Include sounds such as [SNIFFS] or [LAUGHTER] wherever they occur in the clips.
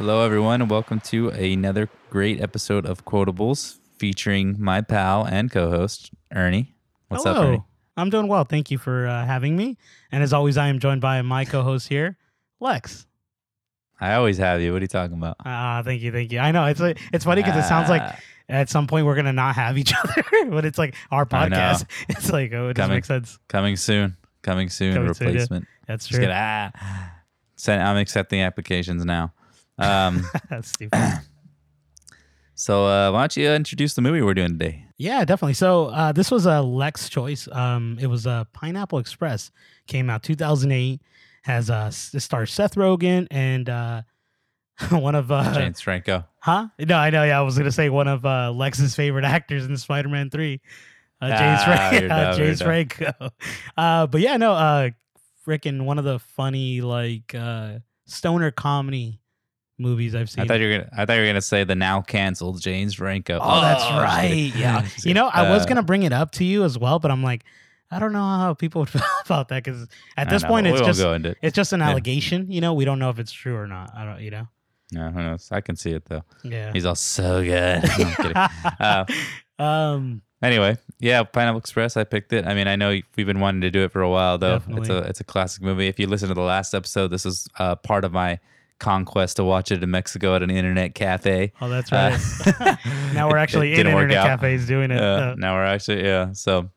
Hello, everyone, and welcome to another great episode of Quotables featuring my pal and co host, Ernie. What's Hello. up, Ernie? I'm doing well. Thank you for uh, having me. And as always, I am joined by my co-host here, Lex. I always have you. What are you talking about? Ah, thank you, thank you. I know it's like, it's funny because it sounds like Ah, at some point we're gonna not have each [LAUGHS] other, but it's like our podcast. [LAUGHS] It's like oh, it doesn't make sense. coming soon. Coming soon. Coming soon, yeah. replacement. That's Just true. kidding. Ah. Send, I'm accepting applications now. Um, [LAUGHS] That's stupid. [CLEARS THROAT] so, uh, why don't you introduce the movie we're doing today? yeah, definitely. So uh, this was a Lex choice. Um, it was a Pineapple Express. Came out 2008. Has uh, it stars Seth Rogen and uh, [LAUGHS] one of uh, James Franco. Huh? No, I know. Yeah, I was gonna say one of uh, Lex's favorite [LAUGHS] actors in Spider-Man Three, uh, James, Ah, Franco. you're dumb, James. Franco. Uh, but yeah, no. Uh, freaking one of the funny like uh, stoner comedy movies I've seen. I thought you were gonna. I thought you were gonna say the now canceled James Franco. oh, that's [LAUGHS] right. Yeah. [LAUGHS] You know, I was Uh, gonna bring it up to you as well, but I'm like, I don't know how people [LAUGHS] would feel about that because at this point it's just it. it's just an Yeah. allegation. You know, we don't know if it's true or not. I don't. You know. No, who knows? I can see it though. Yeah. He's all so good. Uh, um. Anyway, yeah, Pineapple Express. I picked it. I mean, I know we've been wanting to do it for a while, though. It's a it's a classic movie. If you listen to the last episode, this is uh, part of my conquest to watch it in Mexico at an internet cafe. Oh, that's Uh, right. [LAUGHS] now we're actually in internet cafes doing it. Uh, Uh, now we're actually yeah. So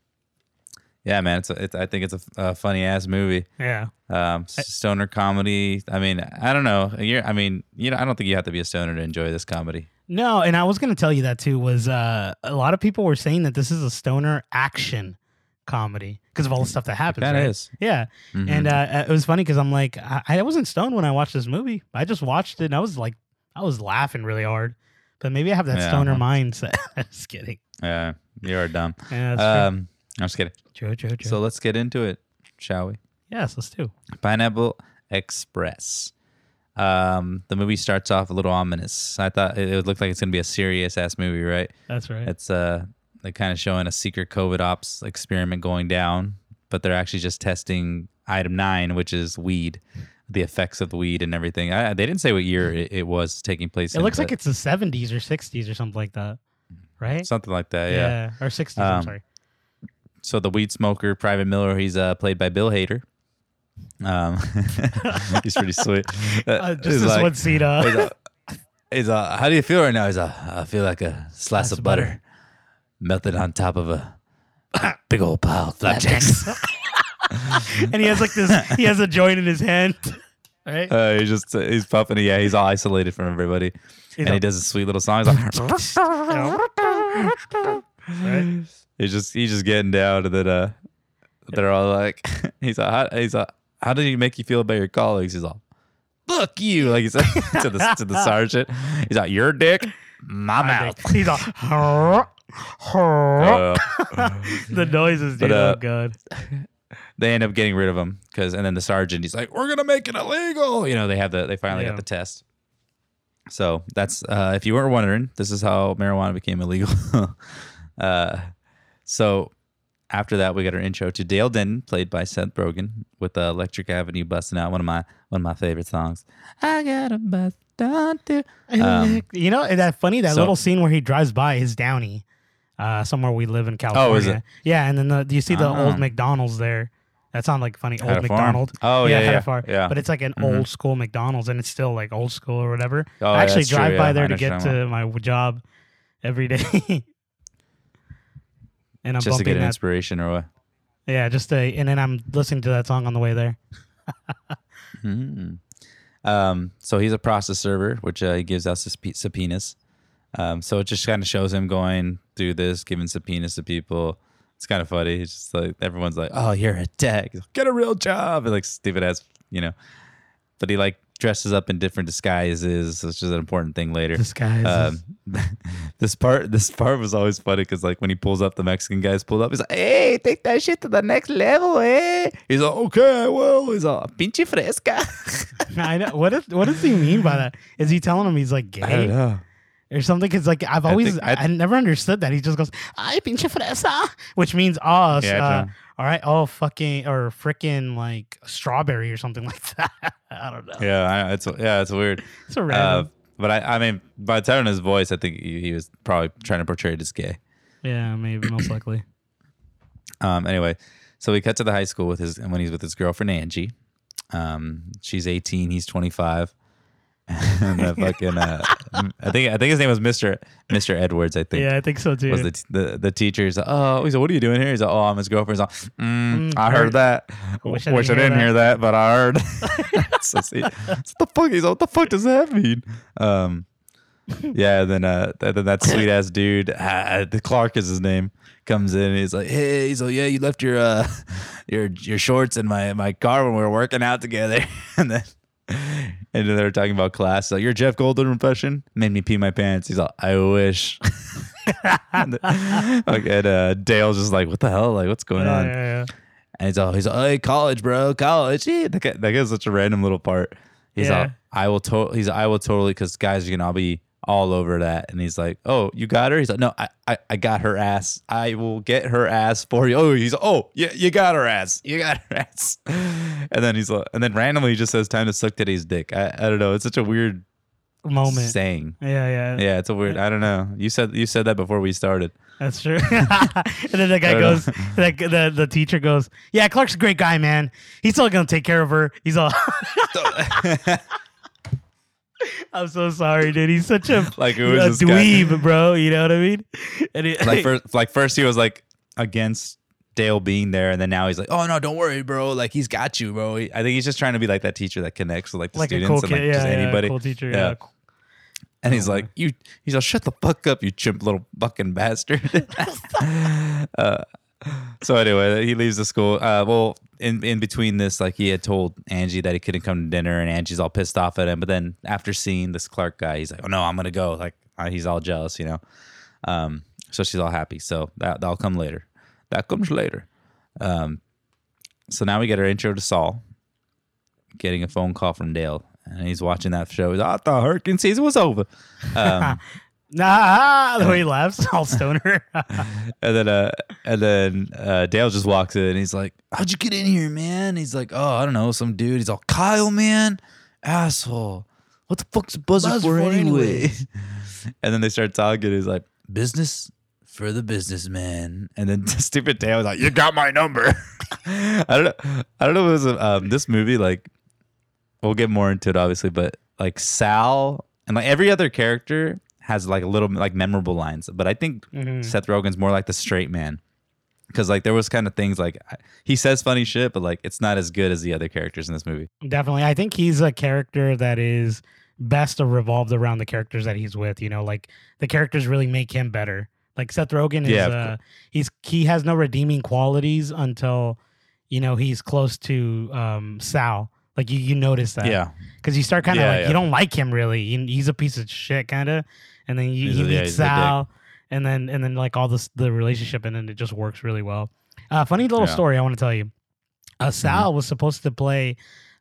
yeah, man, it's, a, it's I think it's a, a funny ass movie. yeah. Um, stoner comedy. I mean, I don't know. You're, I mean, you know, I don't think you have to be a stoner to enjoy this comedy. No, and I was going to tell you that too. Was uh, a lot of people were saying that this is a stoner action comedy because of all the stuff that happens. That right? is. Yeah, Mhm. and uh, it was funny because I'm like, I, I wasn't stoned when I watched this movie. I just watched it and I was like, I was laughing really hard. But maybe I have that Yeah, stoner well. mindset. [LAUGHS] just kidding. yeah, you are dumb. Yeah, Um, I'm just kidding. True, true, true. So let's get into it, shall we? yes, let's do. Pineapple Express. Um, the movie starts off a little ominous. I thought it, it looked like it's gonna be a serious ass movie, right? That's right. It's uh, they kind of showing a secret covert ops experiment going down, but they're actually just testing item nine, which is weed, the effects of the weed and everything. I, they didn't say what year it, it was taking place. it in, looks like it's the 70s or 60s or something like that, right? something like that. Yeah. or 60s. I'm Um, sorry. So the weed smoker, Private Miller, he's uh, played by Bill Hader. Um, [LAUGHS] he's pretty sweet. [LAUGHS] Uh, just he's this like- one scene. Uh, He's a, he's a, how do you feel right now? He's a, I feel like a slice of of butter, butter. Melted on top of a big old pile of flapjacks. [LAUGHS] and he has like this. He has a joint in his hand, right? uh, he's just he's puffing. Yeah, he's all isolated from everybody, You and know, he does a sweet little song. He's like, [LAUGHS] right? he's just he's just getting down, and then uh, they're all like, [LAUGHS] he's like, how, he's like, how did he make you feel about your colleagues? He's all, fuck you, like he said to the to the sergeant. He's like, your dick, my mouth. He's all. Uh, [LAUGHS] the noises, dude. But, uh, oh god. [LAUGHS] they end up getting rid of him because and then the sergeant he's like we're gonna make it illegal you know they have the they finally Yeah. got the test so that's uh if you weren't wondering this is how marijuana became illegal [LAUGHS] uh so after that we got our intro to dale denton played by seth Rogen, with the electric avenue busting out one of my one of my favorite songs i got a bust down to Um, you know and that funny that so- little scene where he drives by his Downey, uh, somewhere we live in California. Oh, is it? Yeah, and then the, do you see the Oh. old McDonald's there? That sounds like funny old? McDonald. Oh, yeah, yeah, a farm. yeah. But it's like an Mhm. old school McDonald's, and it's still like old school or whatever. Oh, I yeah, actually true, drive yeah. by I there to know what you're get to my job every day. [LAUGHS] and I'm just to get that. inspiration or what Yeah, just to, and then I'm listening to that song on the way there. Mhm. [LAUGHS] Um, so he's a process server, which uh, he gives out subpoenas. Um, so it just kind of shows him going through this, giving subpoenas to people. It's kind of funny. It's just like everyone's like, "Oh, you're a tech. Get a real job." And like stupid ass, you know. But he like dresses up in different disguises, which is an important thing later. Disguises. Um, [LAUGHS] this part, this part was always funny because like when he pulls up, the Mexican guys pulled up. He's like, "Hey, take that shit to the next level, eh?" He's like, "Okay, well." He's like, "Pinche fresca." [LAUGHS] I know. What, is, what does he mean by that? Is he telling him he's like I don't gay? know. Or something. Because like I've I always, think- I, I- never understood that. He just goes, "Ay, pinche fresa," which means oh, Yeah, uh, all right, oh fucking or freaking like strawberry or something [LAUGHS] like that. I don't know. Yeah, I, it's yeah, it's weird. [LAUGHS] It's a Uh, random. but I, I mean, by the tone of his voice, I think he, he was probably trying to portray it as gay. yeah, maybe most likely. [CLEARS THROAT] Um, anyway, so we cut to the high school with his when he's with his girlfriend Angie. Um, she's 18, he's 25. [LAUGHS] and the [LAUGHS] fucking, uh, I think I think his name was Mister Mister Edwards. I think Yeah, I think so too. was the, t- the the teacher. He's like, oh, he's like, what are you doing here? He's like, oh, I'm his girlfriend. He's like, mm, Mm, I heard- heard that. Wish Wish I I didn't didn't, hear that. but I heard. [LAUGHS] so, see, what the fuck? He's like, what the fuck does that mean? Um, yeah. Then uh, th- then that sweet ass dude, uh, the Clark is his name, comes in. and He's like, hey, he's like, yeah, you left your uh, your your shorts in my my car when we were working out together, and then. [LAUGHS] And then they were talking about class. Like, your Jeff Goldblum impression made me pee my pants. He's like, I wish. and, [LAUGHS] like, and uh, Dale's just like, what the hell? Like, what's going yeah, on? yeah, yeah. And he's all, he's like, hey, college, bro, college. Yeah, that, guy, that guy's such a random little part. He's Yeah. all, I will totally, he's, I will totally, because guys are gonna all be all over that. And he's like, oh, you got her? He's like, no, I, I, I got her ass. I will get her ass for you. Oh, he's, like, oh, yeah, you got her ass. You got her [LAUGHS] ass. And then he's like, and then randomly he just says, time to suck Teddy's dick. I, I don't know. It's such a weird Moment. saying. Yeah, yeah, Yeah, it's a weird. I don't know. You said you said that before we started. That's true. [LAUGHS] and then the guy goes, like [LAUGHS] the the teacher goes, "Yeah, Clark's a great guy, man. He's still gonna take care of her. He's all." [LAUGHS] I'm so sorry, dude. He's such a [LAUGHS] like it a this guy- dweeb, bro. You know what I mean? And it, like [LAUGHS] first, like first he was like against Dale being there, and then now he's like, "Oh no, don't worry, bro. Like he's got you, bro." I think he's just trying to be like that teacher that connects with like the like students cool and like yeah, just yeah, anybody. cool teacher, Yeah. yeah. And he's Oh, like, "You," he's like, "Shut the fuck up, you chimp little fucking bastard." uh, so anyway, he leaves the school. Uh, well, in in between this, like he had told Angie that he couldn't come to dinner, and Angie's all pissed off at him. But then after seeing this Clark guy, he's like, "Oh no, I'm gonna go." Like uh, he's all jealous, you know. Um, so she's all happy. So that that'll come later. That comes later. Um, so now we get our intro to Saul, getting a phone call from Dale, and he's watching that show. He's I thought hurricane season was over. [LAUGHS] Um, Nah, the way he laughs, [LAUGHS] all stoner. [LAUGHS] and then uh and then uh Dale just walks in and he's like, How'd you get in here, man? He's like, Oh, I don't know, some dude. He's all Kyle, man, asshole. What the fuck's a buzzer, Buzz for for anyway? [LAUGHS] and then they start talking. He's like, Business for the businessman. And then stupid Dale was like, You got my number. I don't know. I don't know if it was um, this movie, like we'll get more into it obviously, but like Sal and like every other character has like a little like memorable lines. But I think Mhm. Seth Rogen's more like the straight man. Cause like there was kind of things like he says funny shit, but like it's not as good as the other characters in this movie. Definitely. I think he's a character that is best revolved around the characters that he's with. You know, like the characters really make him better. Like Seth Rogen is Yeah, uh he's he has no redeeming qualities until you know he's close to um Sal. Like you, you notice that. Yeah, Because you start kind of Yeah, like yeah. you don't like him really. You- He's a piece of shit kind of. And then he yeah, meets he's a big. Sal and then and then like all this the relationship and then it just works really well. Uh funny little Yeah. Mm-hmm. story I want to tell you. Uh Sal was supposed to play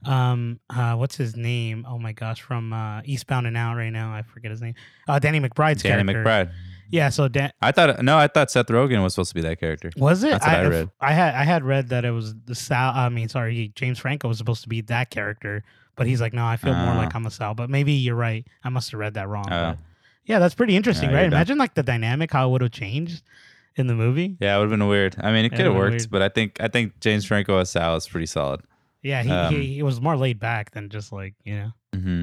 um uh what's his name? Oh my gosh, from uh Eastbound and Down right now. I forget his name. Uh Danny McBride's character. Danny character. McBride. Yeah, so Dan I thought no, I thought Seth Rogen was supposed to be that character. was it? That's what I if- read. I had I had read that it was the Sal. I mean, sorry, James Franco was supposed to be that character, but he's like, no, I feel more Ah. like I'm a Sal. But maybe you're right. I must have read that wrong. Uh, yeah, that's pretty interesting, Yeah, right? you're. Imagine like the dynamic how it would have changed in the movie. yeah, it would have been weird. I mean, it Yeah, could it have would've worked, been but I think I think James Franco as Sal is pretty solid. Yeah, he, Um, he he was more laid back than just like you know. hmm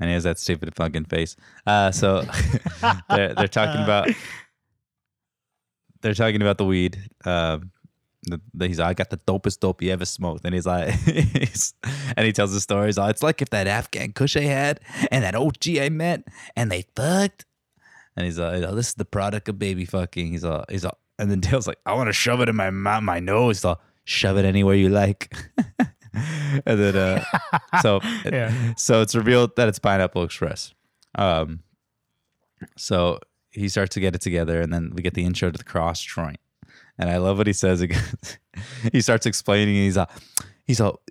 And he has that stupid fucking face. Uh, so [LAUGHS] they're, they're talking about [LAUGHS] they're talking about the weed. Um, the, the, he's like, I got the dopest dope you ever smoked, and he's like, [LAUGHS] he's, and he tells the story. He's like, it's like if that Afghan Kush I had and that OG I met, and they fucked, and he's like, "Oh, this is the product of baby fucking. He's all, he's all, and then Dale's like, I want to shove it in my mouth, my nose. He's all, shove it anywhere you like. [LAUGHS] and then, uh, [LAUGHS] so, Yeah. so it's revealed that it's Pineapple Express. Um, so he starts to get it together, and then we get the intro to the cross joint. And I love what he says. [LAUGHS] He starts explaining. He's a, he's a, [LAUGHS]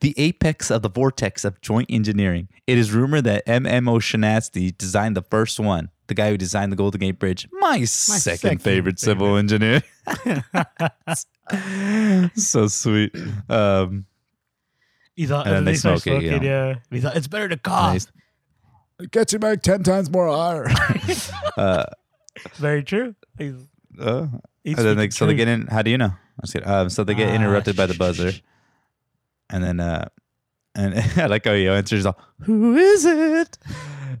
the apex of the vortex of joint engineering. It is rumored that M.M. O'Shaughnessy designed the first one. the guy who designed the Golden Gate Bridge, my, second, second favorite civil engineer. [LAUGHS] so sweet. Um, He thought, And then and they they smoke it, you know. yeah. He thought it's better to and cough. he's- it gets you back ten times more higher. uh, Very true. Uh, he's and then they, so they get in. How do you know? I'm just. Um, so they get Ah, interrupted by the buzzer, and then uh, and [LAUGHS] I like how he answers all, "Who is it?"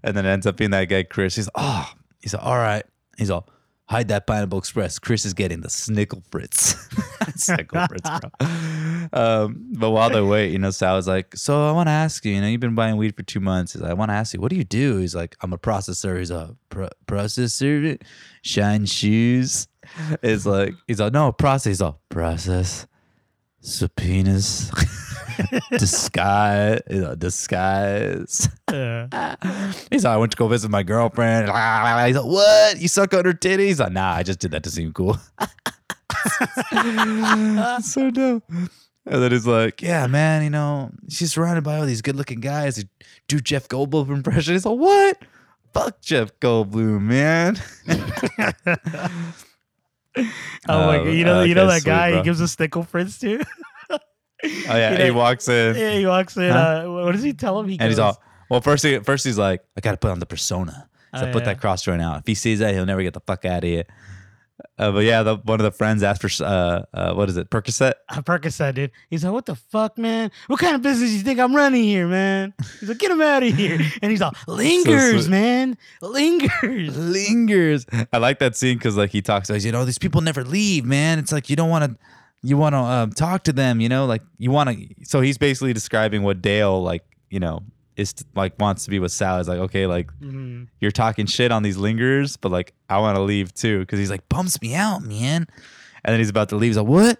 And then it ends up being that guy Chris. He's oh, he's all, all right. He's all hide that pineapple express. Chris is getting the snickle fritz. [LAUGHS] snickle fritz, bro. Um, but while they wait, you know, Sal's like, so I want to ask you. You know, you've been buying weed for two months. He's like, I want to ask you, what do you do? He's like, I'm a processor. He's a pro- processor, shine shoes. It's like he's like, no process. He's all process, subpoenas, [LAUGHS] disguise, you know, disguise. Yeah. He's like, I went to go visit my girlfriend. He's like, what? You suck on her titties? He's like, nah, I just did that to seem cool. [LAUGHS] so dumb. And then he's like, yeah, man, you know, she's surrounded by all these good looking guys who do Jeff Goldblum impression. He's like, what? Fuck Jeff Goldblum, man. [LAUGHS] [LAUGHS] Oh my god! You know, you know that sweet, guy. bro. He gives a stickle fritz to. [LAUGHS] Oh yeah, You know- he walks in yeah, he walks in. Huh? Uh, what does he tell him? He and he's all well. First, he, first he's like, I gotta put on the persona. So Oh, put yeah. that cross joint out. If he sees that, he'll never get the fuck out of here. Uh, but yeah, the, one of the friends asked for uh, uh, what is it, Percocet? Uh, Percocet, dude. He's like, "What the fuck, man? What kind of business do you think I'm running here, man?" He's like, "Get him out of here!" [LAUGHS] And he's like, "Lingers, sweet. man, lingers." lingers. I like that scene because like he talks, like, you know, these people never leave, man. It's like you don't want to, you want to um, talk to them, you know, like you want to. So he's basically describing what Dale like, you know, is like wants to be with Sal. Is like, okay, like Mhm. you're talking shit on these lingers, but like I want to leave too because he's like bumps me out, man. And then he's about to leave. He's like, what?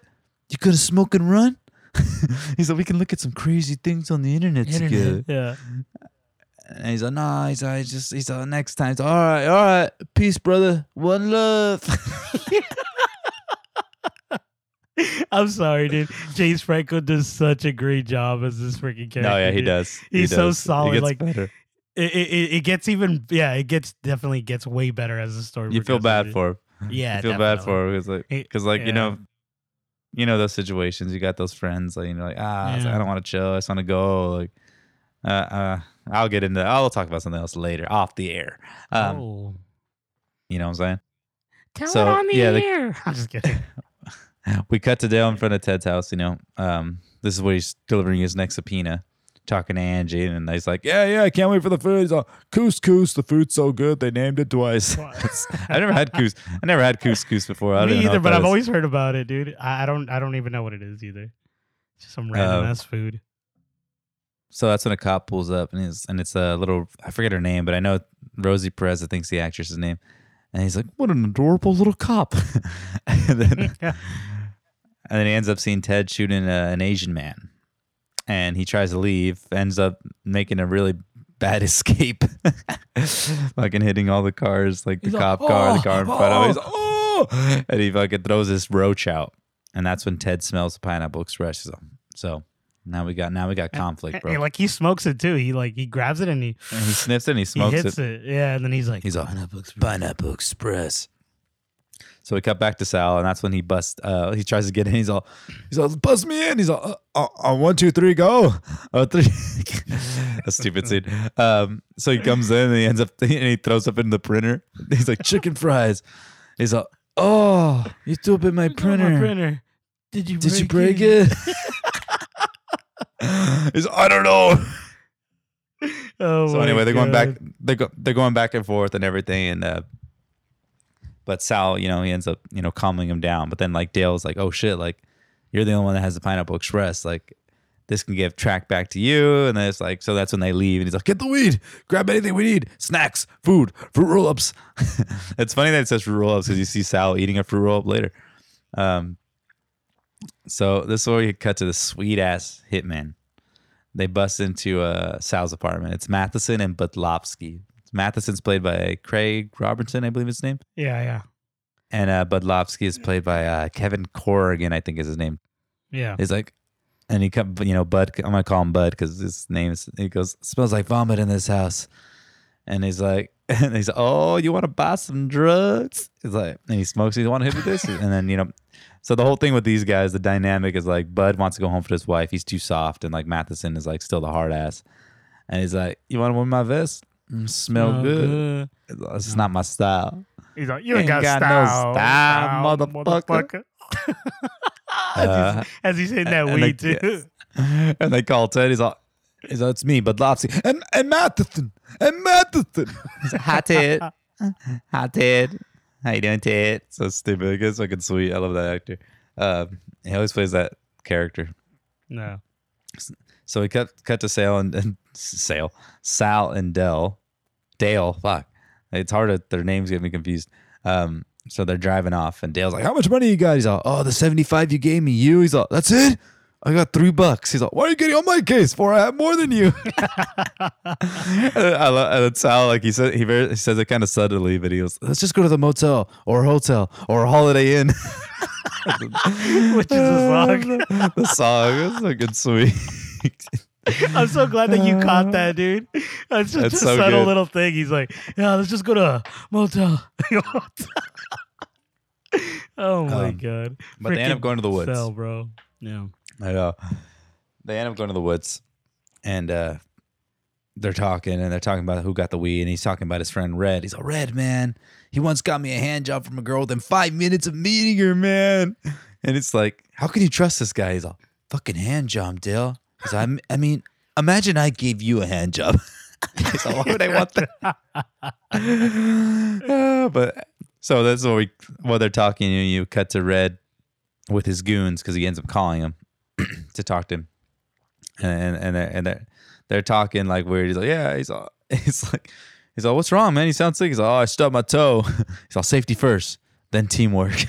You gonna smoke and run? [LAUGHS] he's like, we can look at some crazy things on the internet, together. Yeah. And he's like, nah, he's like, just, he's like, next time. He's like, all right, all right, peace, brother, one love. [LAUGHS] [LAUGHS] [LAUGHS] I'm sorry, dude. James Franco does such a great job as this freaking character. no, yeah, he dude. does. He He's so does. solid, He gets like, better. It, it, it gets even, yeah, it gets definitely gets way better as the story. You feel bad for him. [LAUGHS] Yeah, you feel bad for him because like, because like yeah. you know, you know those situations. You got those friends, like you know, like ah, like, I don't want to chill. I just want to go. Like, uh, uh, I'll get into. I'll talk about something else later, off the air. Um, oh. you know what I'm saying? Tell so, it on the yeah, the- air. [LAUGHS] I'm just kidding. [LAUGHS] we cut to Dale in front of Ted's house. You know, um, this is what he's delivering his next subpoena, talking to Angie, and he's like, "Yeah, yeah, I can't wait for the food." He's all, "Couscous, the food's so good, they named it twice." [LAUGHS] I never had couscous. I never had couscous before. I don't Me either, but I've is. always heard about it, dude. I, I don't I don't even know what it is either. It's just some random Um, ass food. So that's when a cop pulls up, and it's and it's a little I forget her name, but I know Rosie Perez. I think's the actress's name, and he's like, "What an adorable little cop." [LAUGHS] and then and then he ends up seeing Ted shooting a, an Asian man, and he tries to leave, ends up making a really bad [LAUGHS] escape, [LAUGHS] fucking hitting all the cars, like the He's like, cop car, the "Oh, car in oh, front of him. oh." He's like, oh, and he fucking throws this roach out, and that's when Ted smells the Pineapple Express. So, so now we got now we got conflict, bro. And, like he smokes it too. He like he grabs it and he And he sniffs it and he he smokes hits it. it. Yeah, and then he's like, He's all pineapple express. Pineapple Express. So we cut back to Sal, and that's when he busts. Uh, he tries to get in. He's all, he's all, bust me in. He's all, uh, uh, on one, two, three, go. [LAUGHS] Uh, three. [LAUGHS] a stupid scene. Um, so he comes in and he ends up [LAUGHS] and he throws up in the printer. He's like chicken fries. He's all, oh, you threw up in my Oh, printer. My printer. Did you Did break you break it? it? He's, I don't know. Oh, so anyway, they're going back. They go. They're going back and forth and everything. And uh, but Sal, you know, he ends up you know calming him down. But then like Dale's like, oh shit, like you're the only one that has the Pineapple Express. Like this can get tracked back to you. And then it's like, so that's when they leave. And he's like, get the weed, grab anything we need, snacks, food, fruit roll ups. [LAUGHS] it's funny that it says fruit roll ups because you see Sal eating a fruit roll up later. Um. So this is where we cut to the sweet ass hitman they bust into uh, Sal's apartment. It's Matheson and Budlowski. Matheson's played by Craig Robinson, I believe his name, Yeah, yeah, and uh, Budlowski is played by uh, Kevin Corrigan, I think is his name. yeah. He's like, and he come, you know, Bud. I'm gonna call him Bud because his name is. He goes, smells like vomit in this house, and he's like, [LAUGHS] and he's oh, you want to buy some drugs? He's like, and he smokes. He's want to hit with this, [LAUGHS] and then you know, so the whole thing with these guys, the dynamic is like Bud wants to go home for his wife. He's too soft, and like Matheson is like still the hard ass, and he's like, you want to wear my vest? Mm, smell Oh, good. It's not my style. He's like, you Ain't ain't, got, got no style, style, motherfucker. [LAUGHS] as, Uh, he's, as he's hitting that weed they- too. and they call Ted. He's like, he's like, it's me, Bud Lopsy, and and Matheson, and Matheson. [LAUGHS] He's like, hi Ted, [LAUGHS] hi Ted, how you doing, Ted? So stupid. I guess fucking sweet. I love that actor. Um, he always plays that character. No. So we cut cut to Sale and, and [LAUGHS] Sale, Sal and Dell, Dale. Fuck, it's hard. To, their names get me confused. Um, so they're driving off, and Dale's like, "How much money you got?" He's like, "Oh, the seventy five you gave me. You." He's like, "That's it." I got three bucks. He's like, "Why are you getting on my case for? I have more than you." [LAUGHS] I love, and it's Sal like he said he, very, he says it kind of subtly, but he goes, "Let's just go to the motel or hotel or Holiday Inn." [LAUGHS] Which is the song. [LAUGHS] the song is good sweet. I'm so glad that you caught that, [LAUGHS] dude. It's just That's a so subtle good. little thing. He's like, yeah, let's just go to a motel. [LAUGHS] oh my Um, god. but they end up Freaking going to the woods. Cell, bro. Yeah. I know. They end up going to the woods, and uh, they're talking, and they're talking about who got the weed, and he's talking about his friend Red. He's like, Red, man, he once got me a hand job from a girl within five minutes of meeting her, man. And it's like, how can you trust this guy? He's like, fucking hand job, Dale. Like, "I'm- I mean, imagine I gave you a hand job. so why would I want that? [LAUGHS] Uh, but so that's what we while they're talking. You, you cut to Red with his goons because he ends up calling him [CLEARS THROAT] to talk to him, and and they're, and they're, they're talking like weird. He's like, yeah, he's all, [LAUGHS] he's like, he's like, what's wrong, man? He sound sick. He's like, oh, I stubbed my toe. [LAUGHS] He's all safety first, then teamwork.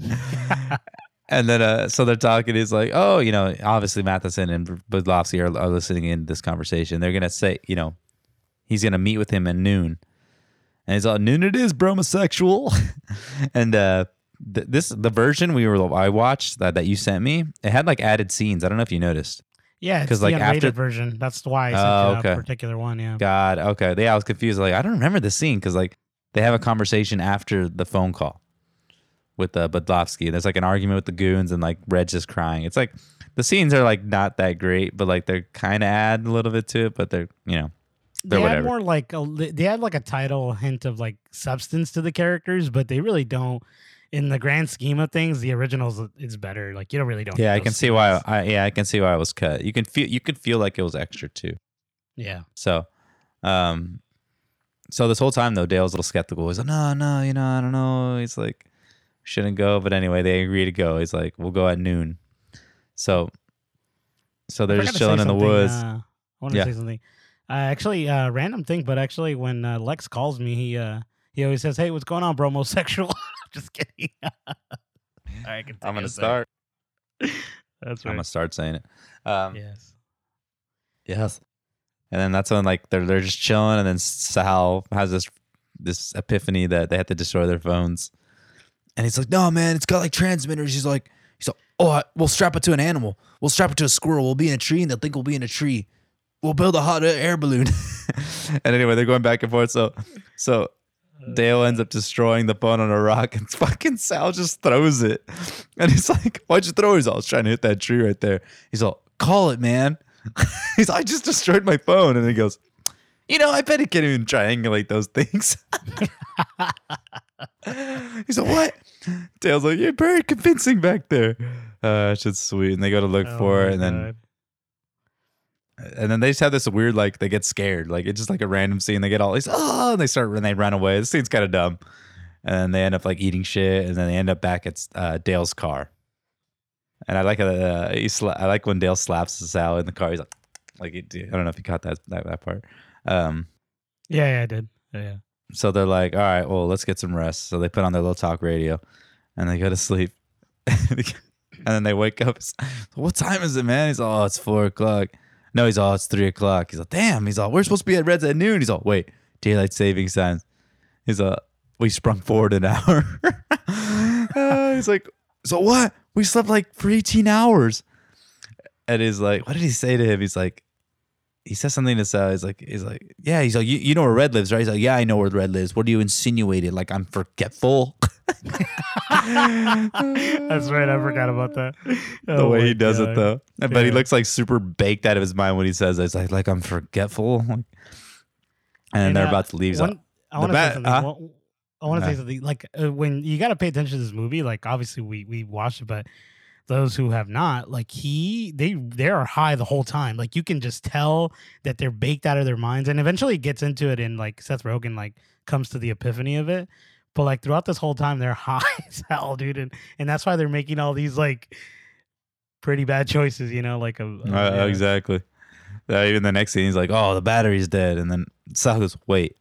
[LAUGHS] and then uh, so they're talking. He's like, oh, you know, obviously Matheson and Budlowski are, are listening in this conversation. They're gonna say, you know, he's gonna meet with him at noon. And he's all noon it is, bromosexual. [LAUGHS] and uh th- this the version we were I watched that, that you sent me, it had like added scenes. I don't know if you noticed. Yeah, it's 'Cause, the like, unrated after- version. That's why I sent Oh, you okay. that particular one. Yeah. God, okay. Yeah, I was confused. Like, I don't remember the scene because like they have a conversation after the phone call with uh, Budlowski. There's like an argument with the goons and like Red's just crying. It's like the scenes are like not that great, but like they're kind of add a little bit to it, but they're you know They they're had whatever. more like a, they add like a title hint of like substance to the characters, but they really don't. In the grand scheme of things, the originals is better. Like you don't really don't. yeah, I can see why. I, yeah, I can see why it was cut. You can feel you can feel like it was extra too. Yeah. So, um, so this whole time though, Dale's a little skeptical. He's like, no, no, you know, I don't know. He's like, shouldn't go. But anyway, they agree to go. He's like, we'll go at noon. So, so they're just forgot to say chilling in the woods. Uh, I want to Yeah. say something. Uh, actually, uh, random thing, but actually, when uh, Lex calls me, he uh, he always says, "Hey, what's going on, bro? Homosexual." [LAUGHS] Just kidding. [LAUGHS] All right, continue I'm gonna start. [LAUGHS] That's I'm gonna start saying it. Um, yes. Yes. And then that's when like they're they're just chilling, and then Sal has this this epiphany that they have to destroy their phones, and he's like, "No, man, it's got like transmitters." He's like, "He's like, oh, I- we'll strap it to an animal. We'll strap it to a squirrel. We'll be in a tree, and they'll think we'll be in a tree. We'll build a hot air balloon." and anyway, they're going back and forth. So, so Dale ends up destroying the phone on a rock, and [LAUGHS] fucking Sal just throws it. And he's like, "Why'd you throw it?" He's all, "I was trying to hit that tree right there." He's all, "Call it, man." [LAUGHS] he's, I just destroyed my phone, and he goes, "You know, I bet he can't even triangulate those things." [LAUGHS] he's like, "What?" Dale's like, "You're very convincing back there." Uh, it's just sweet, and they go to look Oh for it, and then God. And then they just have this weird like they get scared. Like it's just like a random scene. They get all these oh and they start and they run away. This scene's kind of dumb. And then they end up like eating shit and then they end up back at uh, Dale's car. And I like uh, he sla- I like when Dale slaps Sal in the car. He's like [SNIFFS] like he, I don't know if you caught that that, that part. Um yeah, yeah, I did. Yeah, yeah. so they're like all right well let's get some rest. So they put on their little talk radio and they go to sleep. [LAUGHS] And then they wake up. What time is it man? He's like oh it's four o'clock no, he's all, it's three o'clock. He's like, damn. He's all, we're supposed to be at Reds at noon. He's all, wait, daylight savings time. He's all, we sprung forward an [LAUGHS] hour. Uh, he's like, so what? We slept like for 18 hours. And he's like, what did he say to him? He's like, he says something to uh, he's like he's like yeah he's like you, you know where Red lives right he's like yeah I know where Red lives what do you insinuate like I'm forgetful [LAUGHS] That's right. I forgot about that. the Oh way he does it God. though but he looks like super baked out of his mind when he says it. it's like like I'm forgetful and And, they're uh, about to leave One, I the want to say something. huh? One- I want to say something. Like uh, when you got to pay attention to this movie. Like obviously we we watched it, but those who have not, like he they they are high the whole time. Like you can just tell that they're baked out of their minds, and eventually it gets into it, and like Seth Rogen like comes to the epiphany of it. But like throughout this whole time, they're [LAUGHS] high as hell, dude, and and that's why they're making all these like pretty bad choices. You know, like a, Uh, yeah. exactly. Uh, even the next scene, he's like, "Oh, the battery's dead," and then Sal goes, "Wait,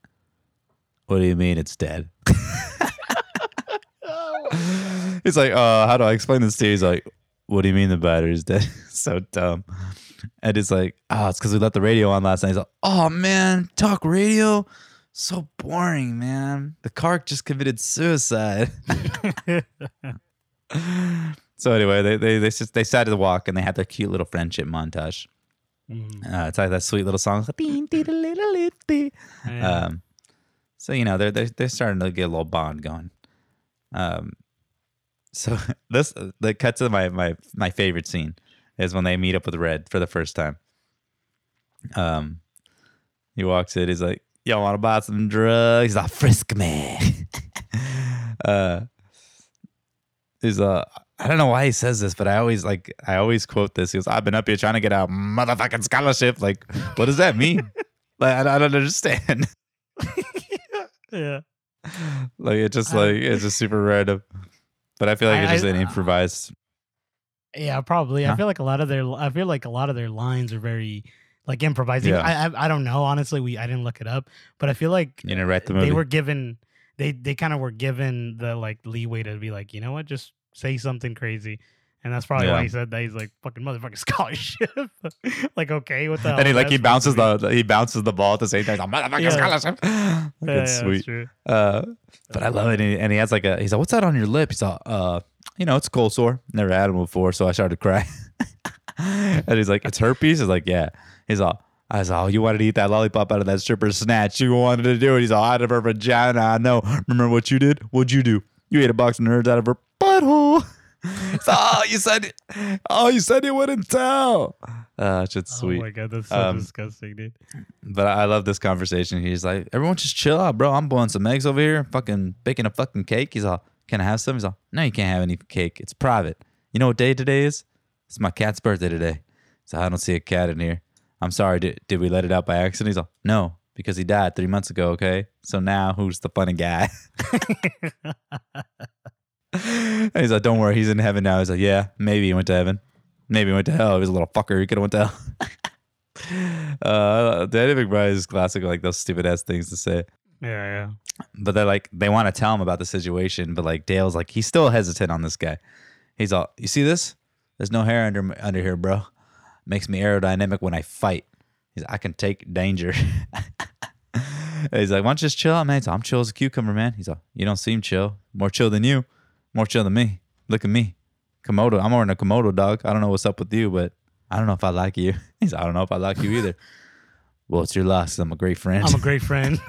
what do you mean it's dead?" [LAUGHS] he's like, "Uh, how do I explain this to you?" He's like, "What do you mean the battery's dead?" [LAUGHS] so dumb. And it's like, "Oh, it's because we left the radio on last night." He's like, "Oh man, talk radio." So boring, man. The car just committed suicide. [LAUGHS] so anyway, they they they just, they decided to walk and they had their cute little friendship montage. Mhm. Uh, it's like that sweet little song. [LAUGHS] Um, so you know they're they're they're starting to get a little bond going. Um, so [LAUGHS] this the cut to my my my favorite scene is when they meet up with Red for the first time. Um, he walks in. He's like, "Y'all want to buy some drugs?" He's like, "Frisk me." [LAUGHS] uh, he's uh. I don't know why he says this, but I always like I always quote this. He goes, "I've been up here trying to get a motherfucking scholarship." Like, what does that mean? [LAUGHS] like, I, I don't understand. [LAUGHS] yeah. like, it just like it's just super random. But I feel like I- it's just I- an improvised. Yeah, probably. I feel like a lot of their I feel like a lot of their lines are very like improvising. Yeah. I, I I don't know honestly. We I didn't look it up, but I feel like You know, write the movie. they were given they they kind of were given the like leeway to be like you know what just say something crazy. And that's probably Yeah. why he said that. He's like fucking motherfucking [LAUGHS] scholarship. [LAUGHS] like okay, what the and he like he bounces the he bounces the ball at the same time. Like, motherfucking [LAUGHS] Yeah. scholarship. Yeah, that's sweet. Uh, but I love it. And he, and he has like a he's like, what's that on your lip? He's like, uh, you know, it's a cold sore. Never had him before, so I started to cry. and he's like, it's herpes. He's like, yeah. He's all. I was all, you wanted to eat that lollipop out of that stripper's snatch. You wanted to do it. He's all out of her vagina. I know. Remember what you did? What'd you do? You ate a box of nerds out of her butthole. [LAUGHS] It's, oh, you said, oh, you said you wouldn't tell. Uh, it's just sweet. Oh my god, that's so Um, disgusting, dude. But I love this conversation. He's like, everyone just chill out, bro. I'm boiling some eggs over here, fucking baking a fucking cake. He's all, can I have some? He's all, no, you can't have any cake. It's private. You know what day today is? It's my cat's birthday today. So I don't see a cat in here. I'm sorry. Did, did we let it out by accident? He's all, no, because he died three months ago. Okay. So now who's the funny guy? [LAUGHS] and he's like, don't worry. He's in heaven now. He's like, yeah, maybe he went to heaven. Maybe he went to hell. He was a little fucker. He could have went to hell. [LAUGHS] uh, Danny McBride is classic, like those stupid ass things to say. yeah, yeah. But they're like, they want to tell him about the situation, but like Dale's like, he's still hesitant on this guy. He's all, you see this? There's no hair under under here, bro. Makes me aerodynamic when I fight. He's, like, I can take danger. [LAUGHS] He's like, why don't you just chill out, man? I'm chill as a cucumber, man. He's like, you don't seem chill. More chill than you. More chill than me. Look at me. Komodo. I'm wearing a Komodo dog. I don't know what's up with you, but I don't know if I like you. [LAUGHS] He's like, I don't know if I like you either. [LAUGHS] well, it's your loss. I'm a great friend. I'm a great friend.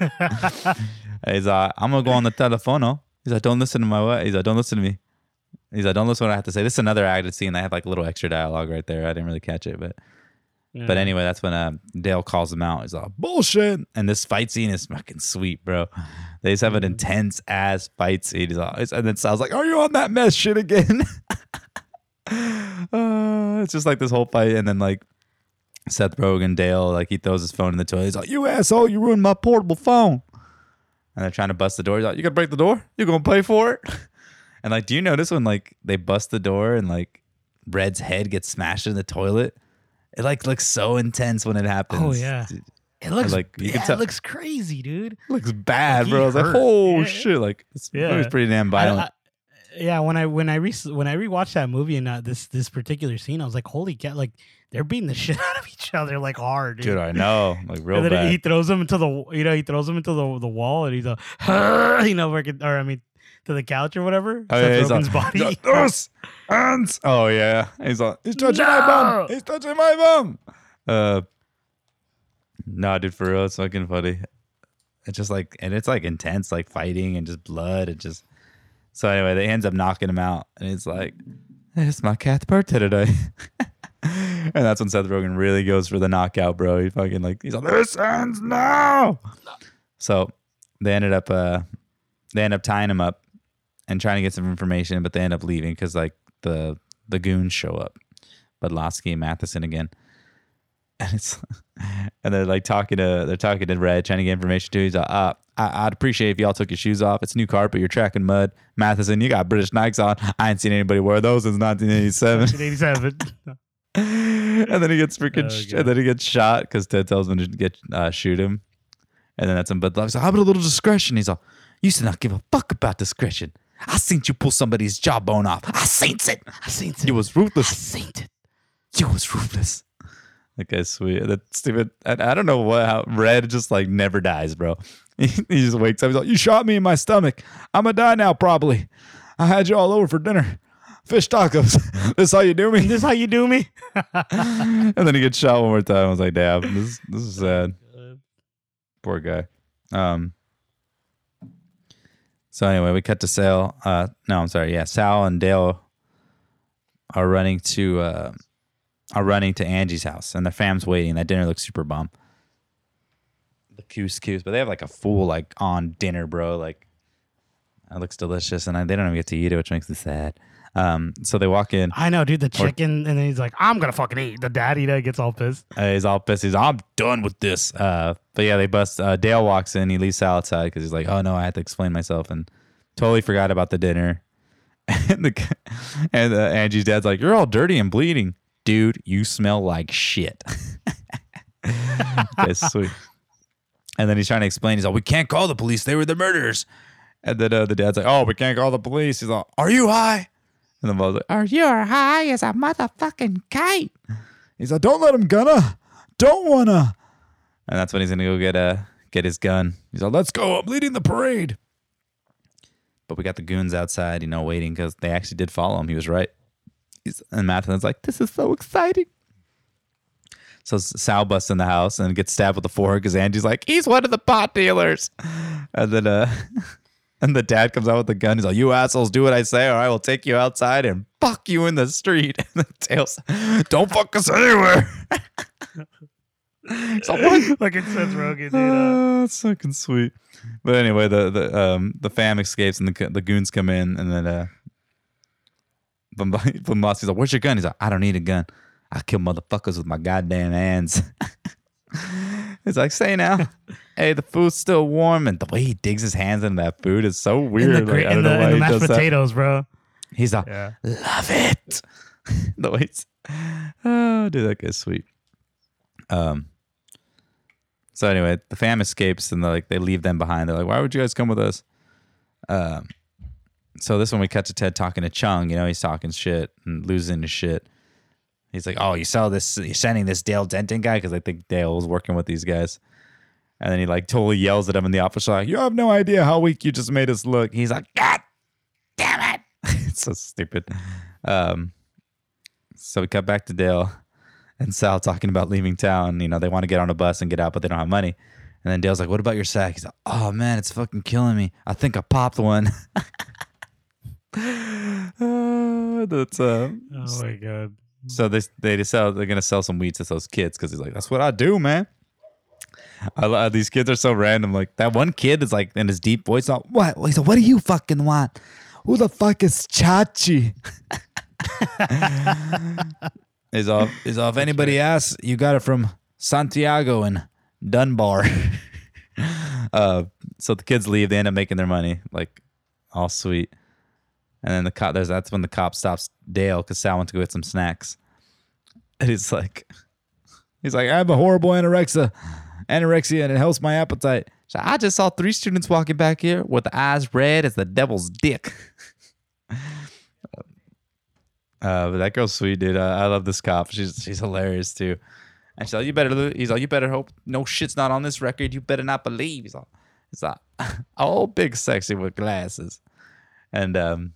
He's like, I'm gonna go on the telefono. He's like, don't listen to my what? He's like, don't listen to me. He's like, don't listen to what I have to say. This is another added scene. They have like a little extra dialogue right there. I didn't really catch it, but but anyway, that's when uh, Dale calls him out. He's like, bullshit. And this fight scene is fucking sweet, bro. They just have an intense ass fight scene. He's it's- and then Sal's like, are you on that mess shit again? [LAUGHS] uh, it's just like this whole fight, and then like Seth Rogen, Dale, like he throws his phone in the toilet. He's like, "You asshole! You ruined my portable phone." And they're trying to bust the door. He's like, "You gonna break the door? You gonna pay for it?" [LAUGHS] And like, do you notice when like they bust the door and like Red's head gets smashed in the toilet? It like looks so intense when it happens. Oh, yeah. it looks like, you yeah, can tell- it looks crazy, dude. looks bad, Like, bro. he I was like, hurt. oh Yeah. shit! Like, it's, Yeah. it was pretty damn violent. I- yeah, when I when I re- when I rewatched that movie and uh, this this particular scene, I was like, "Holy cat!" Like they're beating the [LAUGHS] shit out of each other like hard, dude. Dude, I know, like real and then bad. he throws him into the you know he throws him into the the wall and he's a [LAUGHS] you know freaking- or I mean to the couch or whatever. Oh, Seth yeah, he's Rogen's like, body. "He's like, "Us, hands." Oh yeah, he's like, he's touching my bum. He's touching my bum. Uh, No, dude, for real, it's fucking funny. It's just like, and it's like intense, like fighting and just blood and just. So anyway, they ends up knocking him out, and it's like, "It's my cat's birthday today," [LAUGHS] and that's when Seth Rogen really goes for the knockout, bro. He fucking like, he's like, "This ends now." So they ended up, uh, they end up tying him up and trying to get some information, but they end up leaving because like the the goons show up, Budlowski and Matheson again [LAUGHS] and it's and they're like talking to they're talking to Red, trying to get information to. He's like, uh, I, would appreciate if y'all took your shoes off. It's a new carpet. You're tracking mud. Matheson, you got British Knights on. I ain't seen anybody wear those since 1987. 1987. and then he gets freaking, Oh, sh- and then he gets shot because Ted tells him to get uh, shoot him. And then that's him. But like, how about a little discretion? He's like, you should not give a fuck about discretion. I seen you pull somebody's jawbone off. I seen it. I seen it. You was ruthless. I seen it. You was ruthless. Okay, sweet. That stupid. I, I don't know what. How Red just like never dies, bro. [LAUGHS] He, he just wakes up. He's like, "You shot me in my stomach. I'm gonna die now, probably. I had you all over for dinner. Fish tacos. [LAUGHS] this how you do me." This how you do me? [LAUGHS] and then he gets shot one more time. I was like, "Damn, this this is sad. Poor guy." Um. So anyway, we cut to Sal. Uh, no, I'm sorry. Yeah, Sal and Dale are running to uh, are running to Angie's house, and the fam's waiting. That dinner looks super bomb. The couscous, but they have like a full like on dinner, bro. Like it looks delicious, and I, they don't even get to eat it, which makes me sad. Um, so they walk in. I know, dude. The chicken, and then he's like, "I'm gonna fucking eat." The daddy that gets all pissed. Uh, he's all pissed. He's, I'm done with this. Uh, but yeah, they bust. Uh, Dale walks in. He leaves Sal outside because he's like, oh no, I had to explain myself and totally forgot about the dinner. [LAUGHS] and the, and uh, Angie's dad's like, you're all dirty and bleeding, dude. You smell like shit. [LAUGHS] okay, sweet. And then he's trying to explain. He's like, we can't call the police. They were the murderers. And then uh, the dad's like, oh, we can't call the police. He's like, are you high? And the mom's like, are you high as a motherfucking kite? He's like, don't let him gunna. Don't wanna. And that's when he's gonna go get uh get his gun. He's like, let's go. I'm leading the parade. But we got the goons outside, you know, waiting because they actually did follow him. He was right. He's, and Matheson's like, this is so exciting. So Sal busts in the house and gets stabbed with a fork because Angie's like, he's one of the pot dealers. And then uh [LAUGHS] and the dad comes out with the gun. He's like, you assholes, do what I say, or I will take you outside and fuck you in the street. [LAUGHS] And the tails, don't fuck us anywhere. [LAUGHS] He's like, what? [LAUGHS] like it says Rogen, dude. uh, that's fucking sweet. But anyway, the the um the fam escapes and the the goons come in and then uh Bombassy's like, "Where's your gun?" He's like, "I don't need a gun. I kill motherfuckers with my goddamn hands." He's like, "Say now, [LAUGHS] hey, the food's still warm." And the way he digs his hands into that food is so in weird. the, Like, gra- I don't in the, in the mashed does that. potatoes, bro. He's like, Yeah. love it. [LAUGHS] the way it's, oh, dude, that guy's sweet. Um. So anyway, the fam escapes and they like they leave them behind. They're like, "Why would you guys come with us?" Um. So this one we cut to Ted talking to Chung. You know, he's talking shit and losing his shit. He's like, "Oh, you saw this? You're sending this Dale Denton guy because I think Dale was working with these guys." And then he like totally yells at him in the office, like, "You have no idea how weak you just made us look." He's like, "God damn it!" [LAUGHS] it's so stupid. Um, so we cut back to Dale and Sal talking about leaving town. You know, they want to get on a bus and get out, but they don't have money. And then Dale's like, "What about your sack?" He's like, "Oh man, it's fucking killing me. I think I popped one." Uh, [LAUGHS] [LAUGHS] that's uh, Oh my god. So they they sell they're gonna sell some weed to those kids because he's like, that's what I do, man. I love these kids are so random. Like that one kid is like in his deep voice, like, what? He's like, what do you fucking want? Who the fuck is Chachi? [LAUGHS] is off is off. Anybody asks, you got it from Santiago and Dunbar. [LAUGHS] uh, so the kids leave. They end up making their money, like all sweet. And then the cop, there's that's when the cop stops Dale because Sal went to go get some snacks. And he's like, he's like, I have a horrible anorexia, anorexia, and it helps my appetite. So I just saw three students walking back here with eyes red as the devil's dick. [LAUGHS] Uh, but that girl's sweet, dude. I, I love this cop. She's she's hilarious too. And she's like, "You better." He's like, "You better hope no shit's not on this record. You better not believe." He's like, "It's like [LAUGHS] all big, sexy with glasses." And um,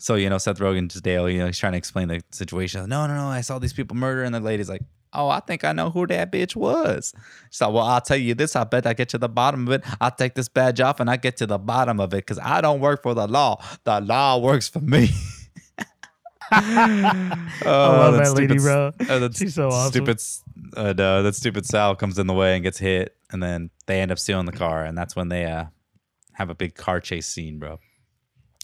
so you know, Seth Rogen just Dale. You know, he's trying to explain the situation. No, no, no. I saw these people murder, and the lady's like, oh, I think I know who that bitch was. So, well, I'll tell you this. I bet I get to the bottom of it. I'll take this badge off and I get to the bottom of it because I don't work for the law. The law works for me. [LAUGHS] [LAUGHS] oh, I love that lady, stupid- bro. uh, that She's so awesome. Stupid, uh, no, that stupid Sal comes in the way and gets hit, and then they end up stealing the car, and that's when they uh have a big car chase scene, bro.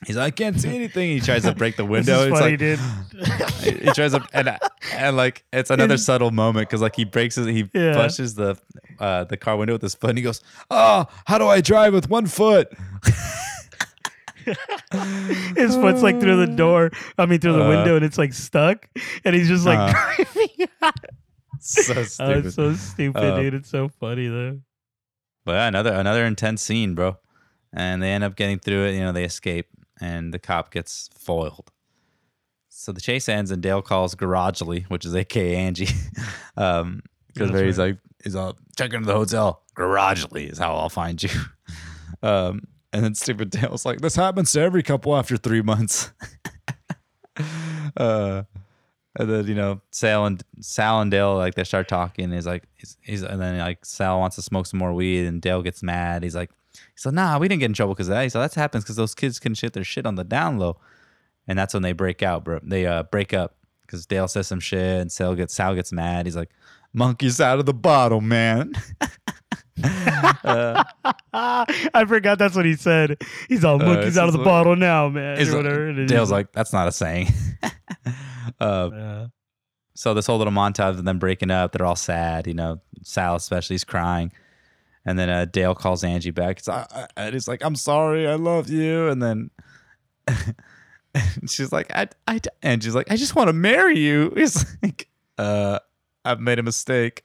He's like, I can't see anything. He tries to break the [LAUGHS] window. It's funny, like, dude. [LAUGHS] he tries to and and like it's another subtle moment because like he breaks his he Yeah. pushes the uh the car window with his foot and he goes oh how do I drive with one foot [LAUGHS] His foot's like through the door. I mean, through the Uh, window, and it's like stuck. And he's just like Uh, driving. so oh, stupid it's so stupid, Uh, dude. It's so funny though. but yeah, another another intense scene bro and they end up getting through it you know they escape and the cop gets foiled so the chase ends and Dale calls Garagely which is aka Angie [LAUGHS] um because That's he's right. like he's all check into the hotel Garagely is how I'll find you [LAUGHS] um and then stupid Dale's like this happens to every couple after three months [LAUGHS] uh and then you know Sal and Sal and Dale like they start talking. He's like he's, he's and then like Sal wants to smoke some more weed and Dale gets mad. He's like like nah we didn't get in trouble because of that. So that happens because those kids can shit their shit on the down low, and that's when they break out, bro. They uh break up because Dale says some shit and Sal gets Sal gets mad. He's like monkeys out of the bottle, man. [LAUGHS] uh, [LAUGHS] I forgot that's what he said. He's all monkeys it's out of the like- bottle now, man. Or like- whatever. Dale's like that's not a saying. [LAUGHS] uh, uh, so this whole little montage of them breaking up, they're all sad, you know. Sal especially is crying, and then uh, Dale calls Angie back. It's, and he's like, "I'm sorry, I love you," and then [LAUGHS] she's like, "I, I," and she's like, "I just want to marry you." [LAUGHS] He's like, "Uh, I've made a mistake."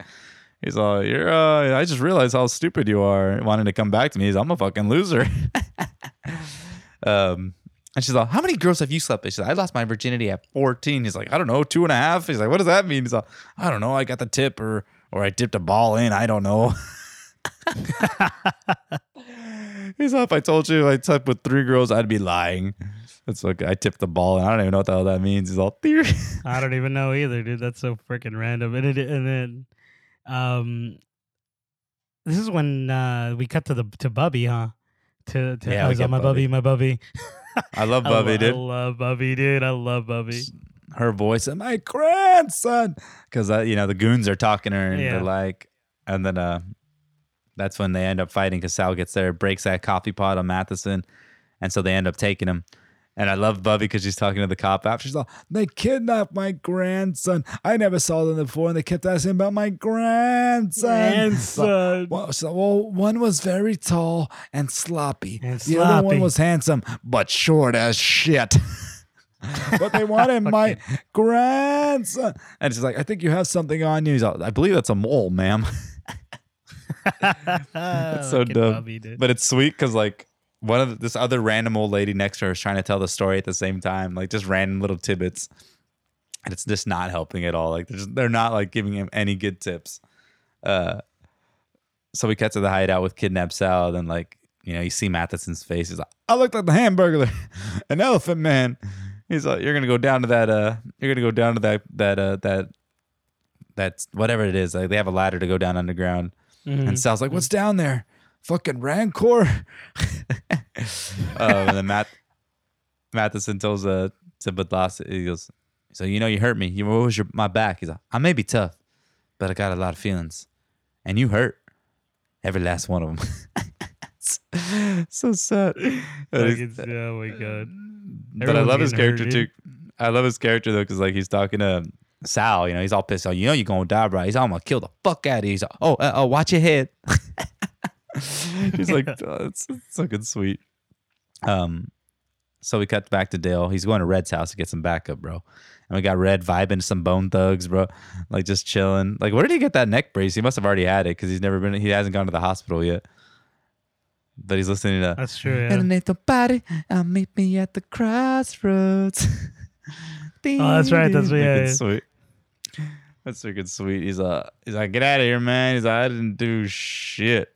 He's all, "You're," uh, I just realized how stupid you are, wanting to come back to me. He's, I'm a fucking loser. [LAUGHS] um. And she's like, How many girls have you slept with? She's like, I lost my virginity at 14. He's like, I don't know, two and a half. He's like, What does that mean? He's like, I don't know. I got the tip or or I dipped a ball in. I don't know. He's If I told you I slept with three girls, I'd be lying. It's like I tipped the ball and I don't even know what the hell that means. He's all theory. [LAUGHS] I don't even know either, dude. That's so freaking random. And it, and then, um, this is when uh we cut to the to Bubby, huh? To to Yeah, I on my Bubby. My Bubby. [LAUGHS] I love [LAUGHS] I Bubby, lo- dude. I love Bubby, dude. I love Bubby. her voice and my grandson because uh, you know the goons are talking to her and Yeah. they're like and then uh that's when they end up fighting because sal gets there breaks that coffee pot on matheson and so they end up taking him and i love bubby because she's talking to the cop after she's like they kidnapped my grandson i never saw them before and they kept asking about my grandson Grandson. well, so, well, one was very tall and sloppy. And the other one was handsome but short as shit. [LAUGHS] but they wanted [LAUGHS] my grandson. And she's like, I think you have something on you. He's like, I believe that's a mole, ma'am. [LAUGHS] [LAUGHS] That's so dumb. Dude. But it's sweet because like one of the, this other random old lady next to her is trying to tell the story at the same time, like just random little tidbits, and it's just not helping at all. Like they're, just, they're not like giving him any good tips. Uh, so we cut to the hideout with kidnapped Sal. Then like you know you see Matheson's face. He's like, I look like the Hamburglar, [LAUGHS] an Elephant Man. He's like, you're gonna go down to that. Uh, you're gonna go down to that that uh that that's whatever it is. Like they have a ladder to go down underground. Mhm. And Sal's like, "What's down there? Fucking Rancor." um, and then Matt Matheson tells uh to Badlas, he goes, "So you know you hurt me. You what was your my back?" He's like, "I may be tough, but I got a lot of feelings, and you hurt every last one of them." [LAUGHS] so sad. And he's- Fucking- oh my god. but I love his getting hurt, character too. I love his character though, because like he's talking to Sal. You know, he's all pissed off. You know, you're gonna die, bro. He's all, I'm gonna kill the fuck out of you. He's like, oh, uh, oh, watch your head. [LAUGHS] he's like, [LAUGHS] oh, it's, it's fucking sweet. Um, so we cut back to Dale. He's going to Red's house to get some backup, bro. And we got Red vibing to some Bone Thugs, bro. Like just chilling. Like, where did he get that neck brace? He must have already had it because he's never been. He hasn't gone to the hospital yet. But he's listening to That's true. Yeah. Underneath the body, I'll meet me at the crossroads. [LAUGHS] Oh, that's right, that's- yeah, Freaking yeah. sweet. That's freaking sweet. He's uh, he's like, get out of here, man. He's like, I didn't do shit.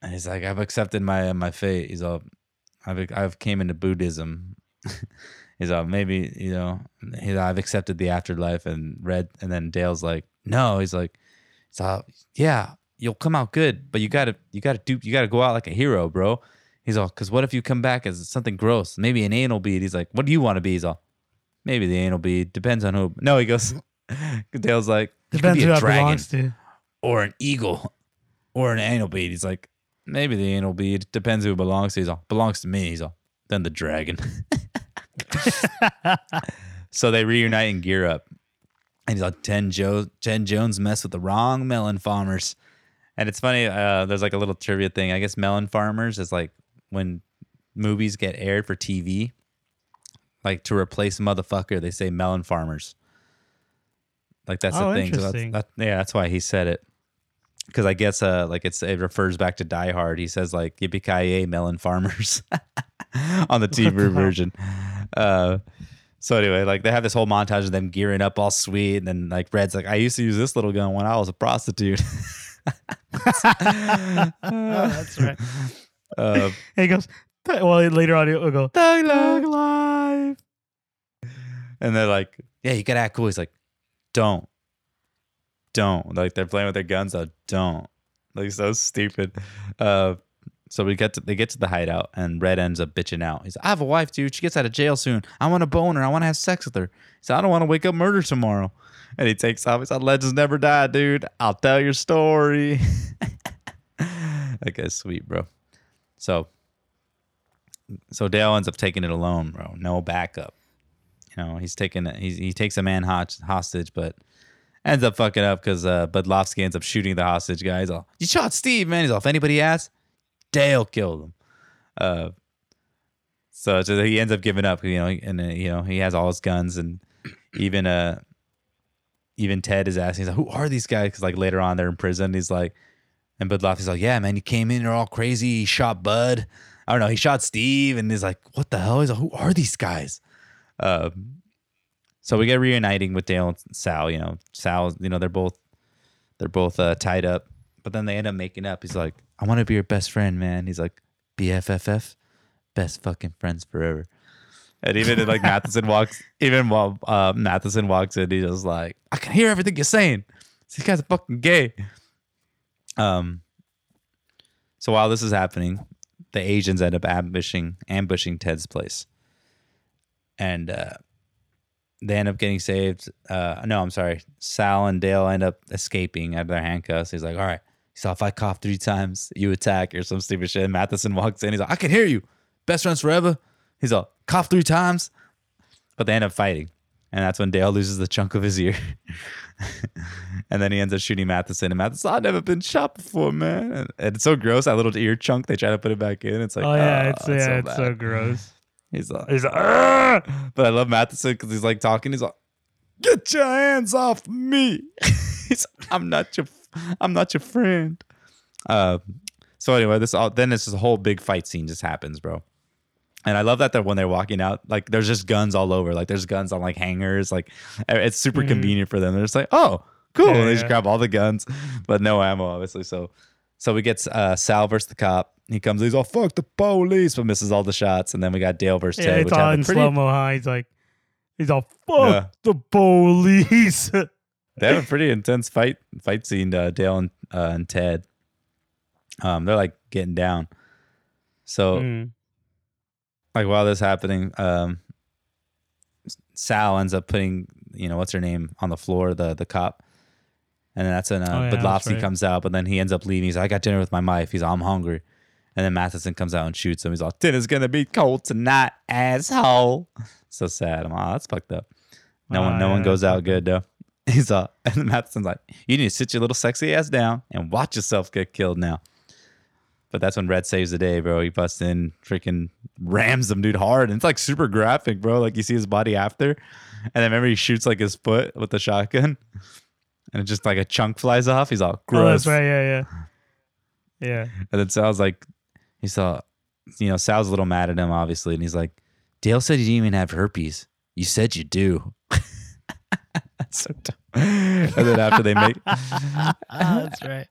And he's like, I've accepted my my fate. He's all, I've I've came into Buddhism. [LAUGHS] He's like, maybe you know, he's like, I've accepted the afterlife, and Red, and then Dale's like, no, he's like, so yeah, you'll come out good, but you gotta, you gotta do, you gotta go out like a hero, bro. He's all, because what if you come back as something gross, maybe an anal bead? He's like, what do you want to be? He's all, maybe the anal bead depends on who. No, he goes. Dale's like, you could Depends be who a that dragon belongs to. or an eagle or an anal bead. He's like, maybe the anal bead depends who it belongs to. He's all, belongs to me. He's all, then the dragon. [LAUGHS] so they reunite and gear up. And he's like, 10 Joe, 10 Jones messed with the wrong melon farmers. And it's funny, uh, there's like a little trivia thing. I guess melon farmers is like when movies get aired for TV, like to replace motherfucker, they say melon farmers. Like that's Oh, the thing. So that's, that, yeah, that's why he said it. Because I guess uh like it's it refers back to Die Hard. He says like yippee ki melon farmers [LAUGHS] on the TV version. Uh, so anyway, like they have this whole montage of them gearing up all sweet, and then like Red's like, I used to use this little gun when I was a prostitute. [LAUGHS] That's right. [LAUGHS] Uh, And he goes, well, later on, he'll go, Thug life. and they're like, "Yeah, you gotta act cool." He's like, "Don't, don't." Like they're playing with their guns. Though, don't. Like so stupid. Uh, so we get to they get to the hideout, and Red ends up bitching out. He's, like, "I have a wife, dude. She gets out of jail soon. I want to bone her. I want to have sex with her." He said, "I don't want to wake up murder tomorrow." And he takes off. He said, "Legends never die, dude. I'll tell your story." [LAUGHS] guy's sweet, bro. So, so Dale ends up taking it alone, bro. No backup. You know, he's taking. He's, he takes a man hostage, but ends up fucking up because uh, Budlofsky ends up shooting the hostage guy. He's all, "You shot Steve, man." He's all, "If anybody asks, Dale killed him." Uh, so, so he ends up giving up. You know, and uh, you know he has all his guns, and even uh, even Ted is asking, he's like, "Who are these guys?" Because like later on they're in prison. He's like, and Budlofsky's like, "Yeah, man, you came in, you're all crazy. He shot Bud. I don't know. He shot Steve." And he's like, "What the hell?" He's like, "Who are these guys?" Um, so we get reuniting with Dale and Sal. You know, Sal. You know, they're both they're both uh, tied up, but then they end up making up. He's like, "I want to be your best friend, man." He's like, "BFFF, best fucking friends forever." And even like [LAUGHS] Matheson walks, even while uh, Matheson walks in, he's just like, "I can hear everything you're saying. These guys are fucking gay." Um. So while this is happening, the Asians end up ambushing ambushing Ted's place, and uh, they end up getting saved. Uh, no, I'm sorry. Sal and Dale end up escaping out of their handcuffs. He's like, "All right." So if I cough three times, you attack or some stupid shit. And Matheson walks in. He's like, "I can hear you. Best friends forever." He's like, "Cough three times," but they end up fighting, and that's when Dale loses the chunk of his ear. [LAUGHS] and then he ends up shooting Matheson. And Matheson, I've never been shot before, man. And, and it's so gross. That little ear chunk, they try to put it back in. It's like, oh yeah, "Ah, it's yeah, it's so gross. He's like, he's like, "Ah!" but I love Matheson because he's like talking. He's like, get your hands off me. [LAUGHS] he's, I'm not your, I'm not your friend. Uh, so anyway, this all then this whole big fight scene just happens, bro. And I love that that when they're walking out, like there's just guns all over. Like there's guns on like hangers. Like it's super Mhm. convenient for them. They're just like, oh, cool. Yeah, and they just yeah. grab all the guns, but no ammo, obviously. So, so we get uh, Sal versus the cop. He comes, he's all fuck the police, but misses all the shots. And then we got Dale versus Yeah, Ted, it's which all in pretty, slow mo. Huh? He's like, he's all fuck Yeah. the police. [LAUGHS] they have a pretty intense fight fight scene. Uh, Dale and uh, and Ted, um, they're like getting down. So Mm. like while this happening, um, Sal ends up putting you know what's her name on the floor, the the cop, and then that's when uh, Oh, yeah, that's right. comes out, but then he ends up leaving. He's like, I got dinner with my wife. He's like, I'm hungry, and then Matheson comes out and shoots him. He's like, dinner's gonna be cold tonight, asshole. [LAUGHS] So sad. I'm like, oh, that's fucked up. No Oh, one, no yeah, one goes out good though. [LAUGHS] He's uh, and then Matheson's like, you need to sit your little sexy ass down and watch yourself get killed now. But that's when Red saves the day, bro. He busts in, freaking rams him, dude, hard. And it's like super graphic, bro. Like you see his body after. And then remember he shoots like his foot with the shotgun. And it just like a chunk flies off. He's all Oh, gross. that's right. Yeah, yeah, yeah. And then Sal's like, he saw, you know, Sal's a little mad at him, obviously. And he's like, Dale said you didn't even have herpes. You said you do. That's [LAUGHS] so dumb. And then after they make [LAUGHS] that's right.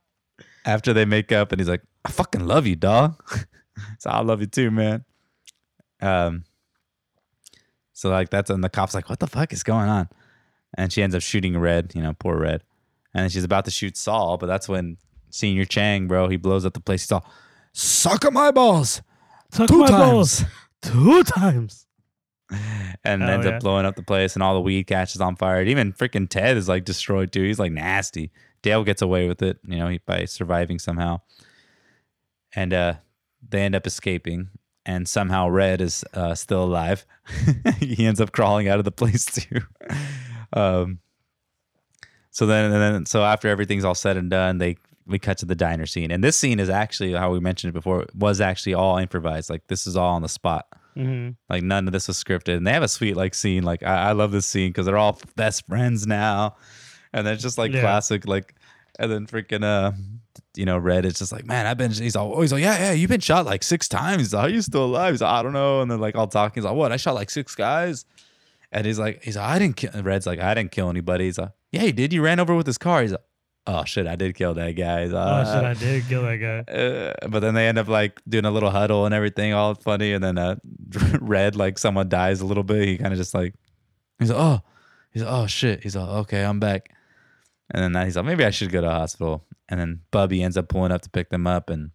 after they make up and he's like, I fucking love you, dog. [LAUGHS] so I love you too, man. Um So like that's and the cops like, what the fuck is going on? And she ends up shooting Red, you know, poor Red. And then she's about to shoot Saul, but that's when Senior Chang, bro, he blows up the place. He's all, suck up my balls. Took Two my times. balls [LAUGHS] two times. And Oh, ends yeah. up blowing up the place and all the weed catches on fire. And even freaking Ted is like destroyed too. He's like nasty. Dale gets away with it, you know, he- by surviving somehow. And uh they end up escaping. And somehow Red is uh, still alive. [LAUGHS] he ends up crawling out of the place [LAUGHS] too. Um, so then, and then, so after everything's all said and done, they we cut to the diner scene, and this scene is actually how we mentioned it before was actually all improvised. Like this is all on the spot. hmm Like none of this was scripted, and they have a sweet like scene. Like I, I love this scene because they're all best friends now, and then it's just like Yeah. classic. Like, and then freaking uh, you know, Red is just like, man, I've been. He's all, he's like, yeah, yeah, you've been shot like six times. How are you still alive? He's like, I don't know. And then like all talking, he's like, what? I shot like six guys, and he's like, he's like, I didn't. kill Red's like, I didn't kill anybody. He's like, yeah, you did. You ran over with his car. He's like, oh shit, I did kill that guy. He's like, Oh shit! "Uh." I did kill that guy. [LAUGHS] Uh, but then they end up like doing a little huddle and everything, all funny. And then uh, [LAUGHS] Red, like someone dies a little bit. He kind of just like, he's like, oh, he's like, oh shit. He's like, okay, I'm back. And then that, he's like, maybe I should go to the hospital. And then Bubby ends up pulling up to pick them up, and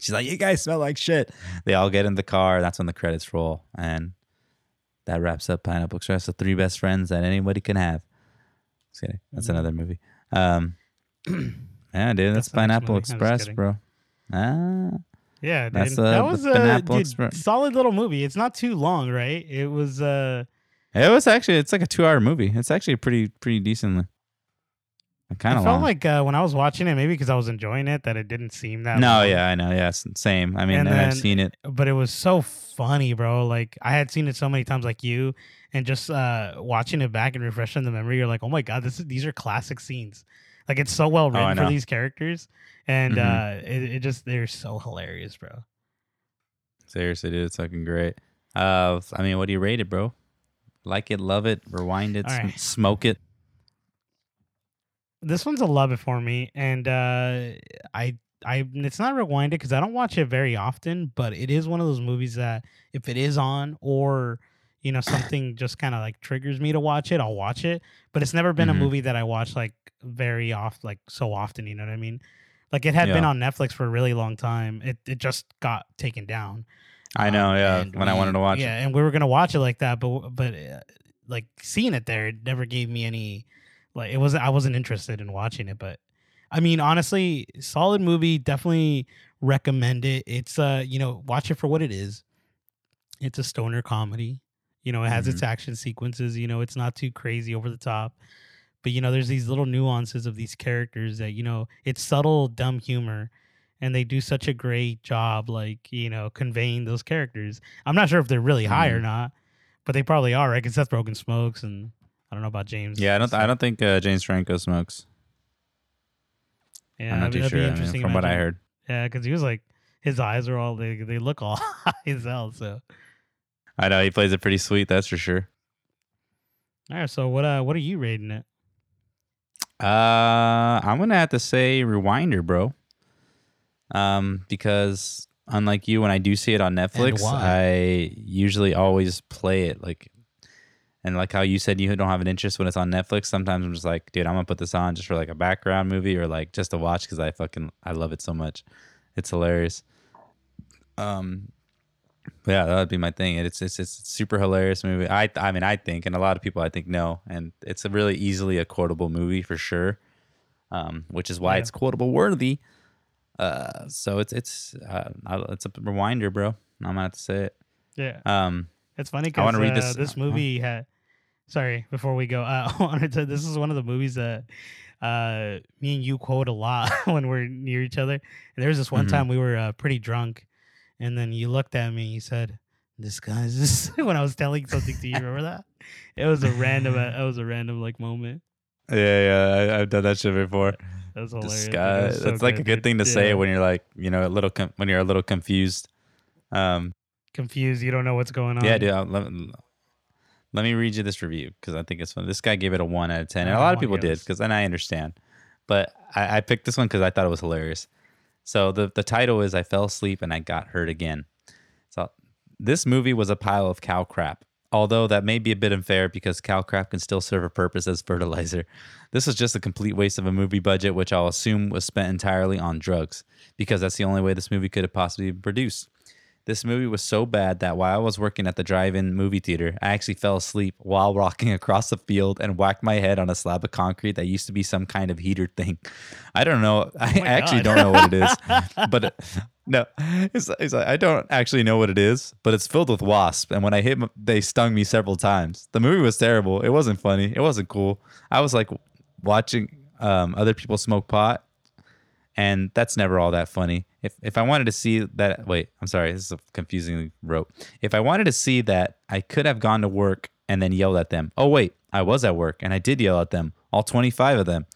she's like, you guys smell like shit. They all get in the car. that's when the credits roll, and that wraps up Pineapple Express, the three best friends that anybody can have. Just kidding. That's Mhm. another movie. Um, [CLEARS THROAT] yeah, dude, that's, That's Pineapple movie. I'm just Express, bro. Ah, Yeah, dude. That's, uh, that was a Pineapple dude, Express. solid little movie. It's not too long, right? It was uh it was actually it's like a two-hour movie. It's actually pretty pretty decently. I kind of felt long. like uh, when I was watching it, maybe because I was enjoying it, that it didn't seem that. no, long. yeah, I know. Yes, same. I mean, And and I've seen it. but it was so funny, bro. Like I had seen it so many times, like you, and just uh watching it back and refreshing the memory, you're like, oh my god, this is these are classic scenes. Like it's so well Oh, written for these characters, and Mhm. uh it, it just they're so hilarious, bro. Seriously, dude, it's fucking great. Uh, I mean, what do you rate it, bro? Like it, love it, rewind it, right. smoke it. This one's a love it for me, and uh I. I it's not rewinded because I don't watch it very often, but it is one of those movies that if it is on or you know something just kind of like triggers me to watch it, I'll watch it. But it's never been Mhm. a movie that I watch like very off like so often. You know what I mean? Like it had been on Netflix for a really long time. It it just got taken down. I know, Um, yeah. When I wanted to watch yeah, it, and we were gonna watch it like that, but but uh, like seeing it there, it never gave me any like it wasn't. I wasn't interested in watching it, but I mean, honestly, solid movie. Definitely recommend it. It's uh, you know, watch it for what it is. It's a stoner comedy. You know, it has its action sequences. You know, it's not too crazy over the top. But you know, there's these little nuances of these characters that you know, it's subtle, dumb humor, and they do such a great job, like you know, conveying those characters. I'm not sure if they're really high or Mhm. not, but they probably are, right? Because Seth Rogen smokes, and I don't know about James. yeah. I don't. I don't think uh, James Franco smokes. Yeah, I'm not that'd be- too sure. I mean, from what I heard. Yeah, because he was like, his eyes are all they they look all [LAUGHS] high as hell. So, I know he plays it pretty sweet. That's for sure. all right. So what uh what are you rating it? Uh, I'm gonna have to say Rewinder, bro. Um, because unlike you, when I do see it on Netflix. I usually always play it like, and like how you said you don't have an interest when it's on Netflix. Sometimes I'm just like, dude, I'm gonna put this on just for like a background movie or like just to watch because I fucking I love it so much. It's hilarious. Um, but yeah, that would be my thing. It's it's it's a super hilarious movie. I I mean I think, and a lot of people I think know, and it's a really easily a quotable movie for sure. Um, which is why Yeah. it's quotable worthy. Uh, so it's it's uh, it's a reminder, bro. I'm gonna have to say it. Yeah, Um, it's funny I because uh, this- this uh-huh. movie had. Sorry, before we go, uh, [LAUGHS] I wanted to. This is one of the movies that uh me and you quote a lot [LAUGHS] when we're near each other. And there was this one Mhm. time we were uh, pretty drunk, and then you looked at me and you said, "This guy's this." [LAUGHS] when I was telling something to you, remember that? It was a random. uh, It was a random like moment. yeah, yeah, I, I've done that shit before. That was hilarious. This guy, was so that's like a good thing to say when you're like, you know, a little com- when you're a little confused. Um, confused. You don't know what's going on. yeah, dude. I'll, let, let me read you this review because I think it's fun. This guy gave it a one out of ten, and a lot of people did because and I understand. But I, I picked this one because I thought it was hilarious. So the the title is "I fell asleep and I got hurt again." So this movie was a pile of cow crap. although that may be a bit unfair because cow crap can still serve a purpose as fertilizer. This was just a complete waste of a movie budget, which I'll assume was spent entirely on drugs, because that's the only way this movie could have possibly been produced. This movie was so bad that while I was working at the drive in movie theater, I actually fell asleep while walking [LAUGHS] across the field and whacked my head on a slab of concrete that used to be some kind of heater thing. I don't know. I my [LAUGHS] actually don't know what it is. [LAUGHS] but it- no, it's, it's like, I don't actually know what it is, but it's filled with wasps. And when I hit, they stung me several times. The movie was terrible. It wasn't funny. It wasn't cool. I was like watching um, other people smoke pot and that's never all that funny. If if I wanted to see that, wait, I'm sorry, this is a confusing rope. If I wanted to see that, I could have gone to work and then yelled at them. Oh wait, I was at work and I did yell at them, all 25 of them.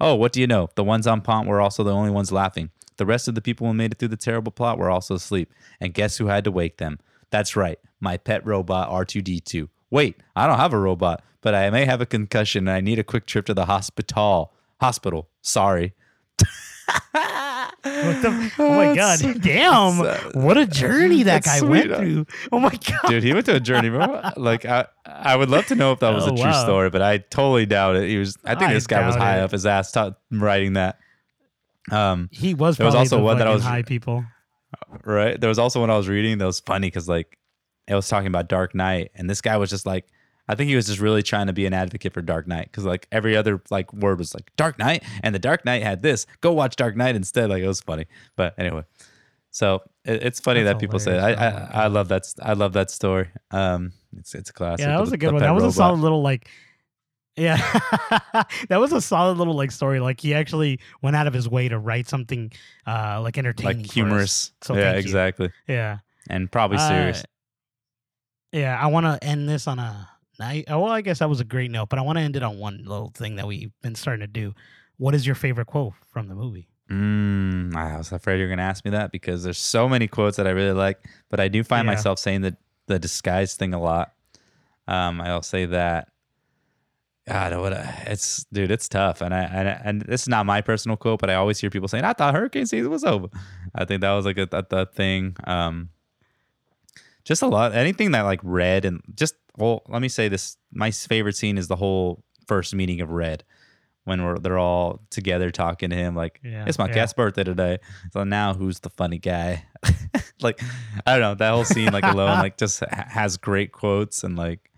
Oh, what do you know? The ones on Pont were also the only ones laughing. The rest of the people who made it through the terrible plot were also asleep. And guess who had to wake them? That's right, my pet robot R2D2. Wait, I don't have a robot, but I may have a concussion and I need a quick trip to the hospital. Hospital. Sorry. [LAUGHS] What the, oh my god! Damn! uh, what a journey that guy sweet, went uh, through. Oh my god! dude he went to a journey bro like i i would love to know if that was [LAUGHS] Oh, a true wow. story but i totally doubt it he was i think I this guy was high it. up his ass ta- writing that um He was There was also the one that I was- high people. right there was also one i was reading that was funny because like it was talking about dark knight and this guy was just like i think he was just really trying to be an advocate for dark knight because like every other like word was like dark knight and the dark knight had this go watch dark knight instead like it was funny but anyway so it, it's funny That's that people say. I, I I love that I love that story. Um, it's it's a classic. Yeah, that was a the good one. That was a solid little like. Yeah, [LAUGHS] that was a solid little like story. Like he actually went out of his way to write something uh like entertaining, like humorous. So yeah, thank you. exactly. Yeah, And probably Uh, serious. yeah. I want to end this on a night. Well, I guess that was a great note, but I want to end it on one little thing that we've been starting to do. What is your favorite quote from the movie? Mm, I was afraid you were gonna ask me that because there's so many quotes that I really like, but I do find Yeah. myself saying the the disguise thing a lot. Um, I'll say that. God, what a, it's dude, it's tough, and I and, and this is not my personal quote, but I always hear people saying, "I thought hurricane season was over." I think that was like a, a, a thing. Um, just a lot, anything that like Red and just well, let me say this: my favorite scene is the whole first meeting of Red when we're they're all together talking to him like Yeah, it's my yeah. cat's birthday today. So now who's the funny guy? [LAUGHS] Like i don't know. That whole scene like alone like just ha- has great quotes and like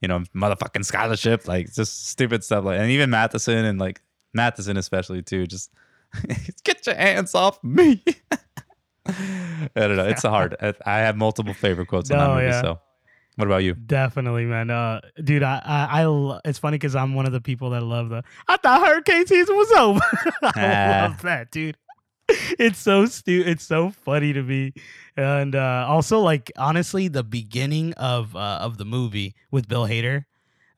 you know motherfucking scholarship like just stupid stuff like and even matheson and like matheson especially too just [LAUGHS] get your hands off me. [LAUGHS] I don't know. It's a hard I- have multiple favorite quotes on that movie yeah. so what about you Definitely, man. Uh, dude, I, I, I it's funny because I'm one of the people that love the. I thought hurricane season was over. [LAUGHS] I Ah. love that, dude. It's so stupid. It's so funny to me, and uh, also like honestly, the beginning of uh, of the movie with Bill Hader.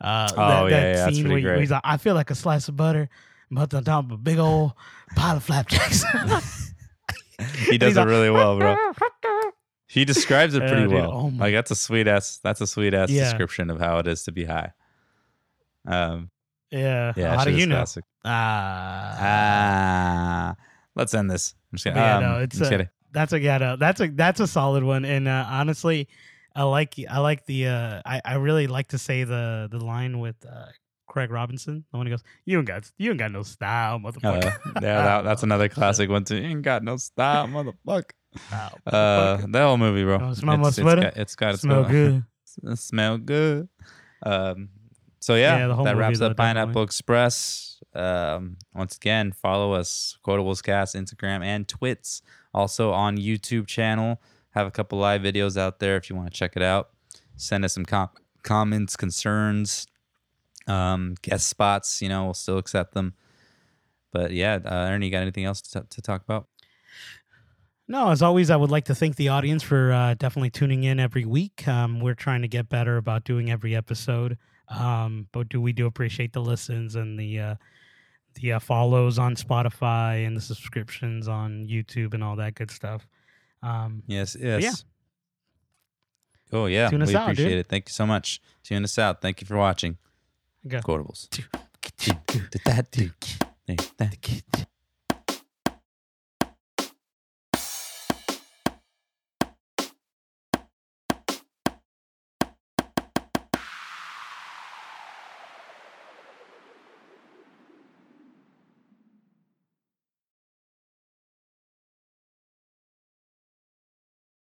Uh, Oh, that, yeah, that yeah, scene where, he- where he's like, "I feel like a slice of butter, but on top of a big old pile of flapjacks." [LAUGHS] he does it like, really well bro [LAUGHS] He describes it pretty well. Oh my- like that's a sweet ass. That's a sweet ass Yeah. description of how it is to be high. Um. yeah. Yeah. How do you know? Ah. Ah. Let's end this. I'm just kidding. Yeah, um, no, it's a- kidding. That's a yeah, no, that's a that's a solid one. And uh, honestly, I like I like the uh, I I really like to say the the line with uh, Craig Robinson, the one who goes, "You ain't got you ain't got no style, Uh, motherfucker." yeah, that, that's [LAUGHS] another classic one too. You ain't got no style, motherfucker. Style, Uh, motherfucker. the whole movie, bro. Oh, smell my it's, sweater? It's got, it's got [LAUGHS] its smell own- good. Smell good. Um, so yeah, Yeah, that wraps though, up Pineapple definitely. Express. Um, once again, follow us, Quotables Cast, Instagram and Twits. Also on YouTube channel. Have a couple live videos out there if you want to check it out. Send us some com- comments, concerns, um, guest spots. You know, we'll still accept them. But yeah, uh, Ernie, you got anything else to, to talk about? No, as always, I would like to thank the audience for uh, definitely tuning in every week. Um, we're trying to get better about doing every episode, um, but do we do appreciate the listens and the uh, the uh, follows on Spotify and the subscriptions on YouTube and all that good stuff. Um, Yes, yes. yeah. Oh yeah, Tune we out, dude. appreciate it. Thank you so much. Tune us out. Thank you for watching. Okay. Quotables.